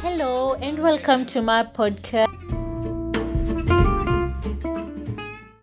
Hello and welcome to my podcast.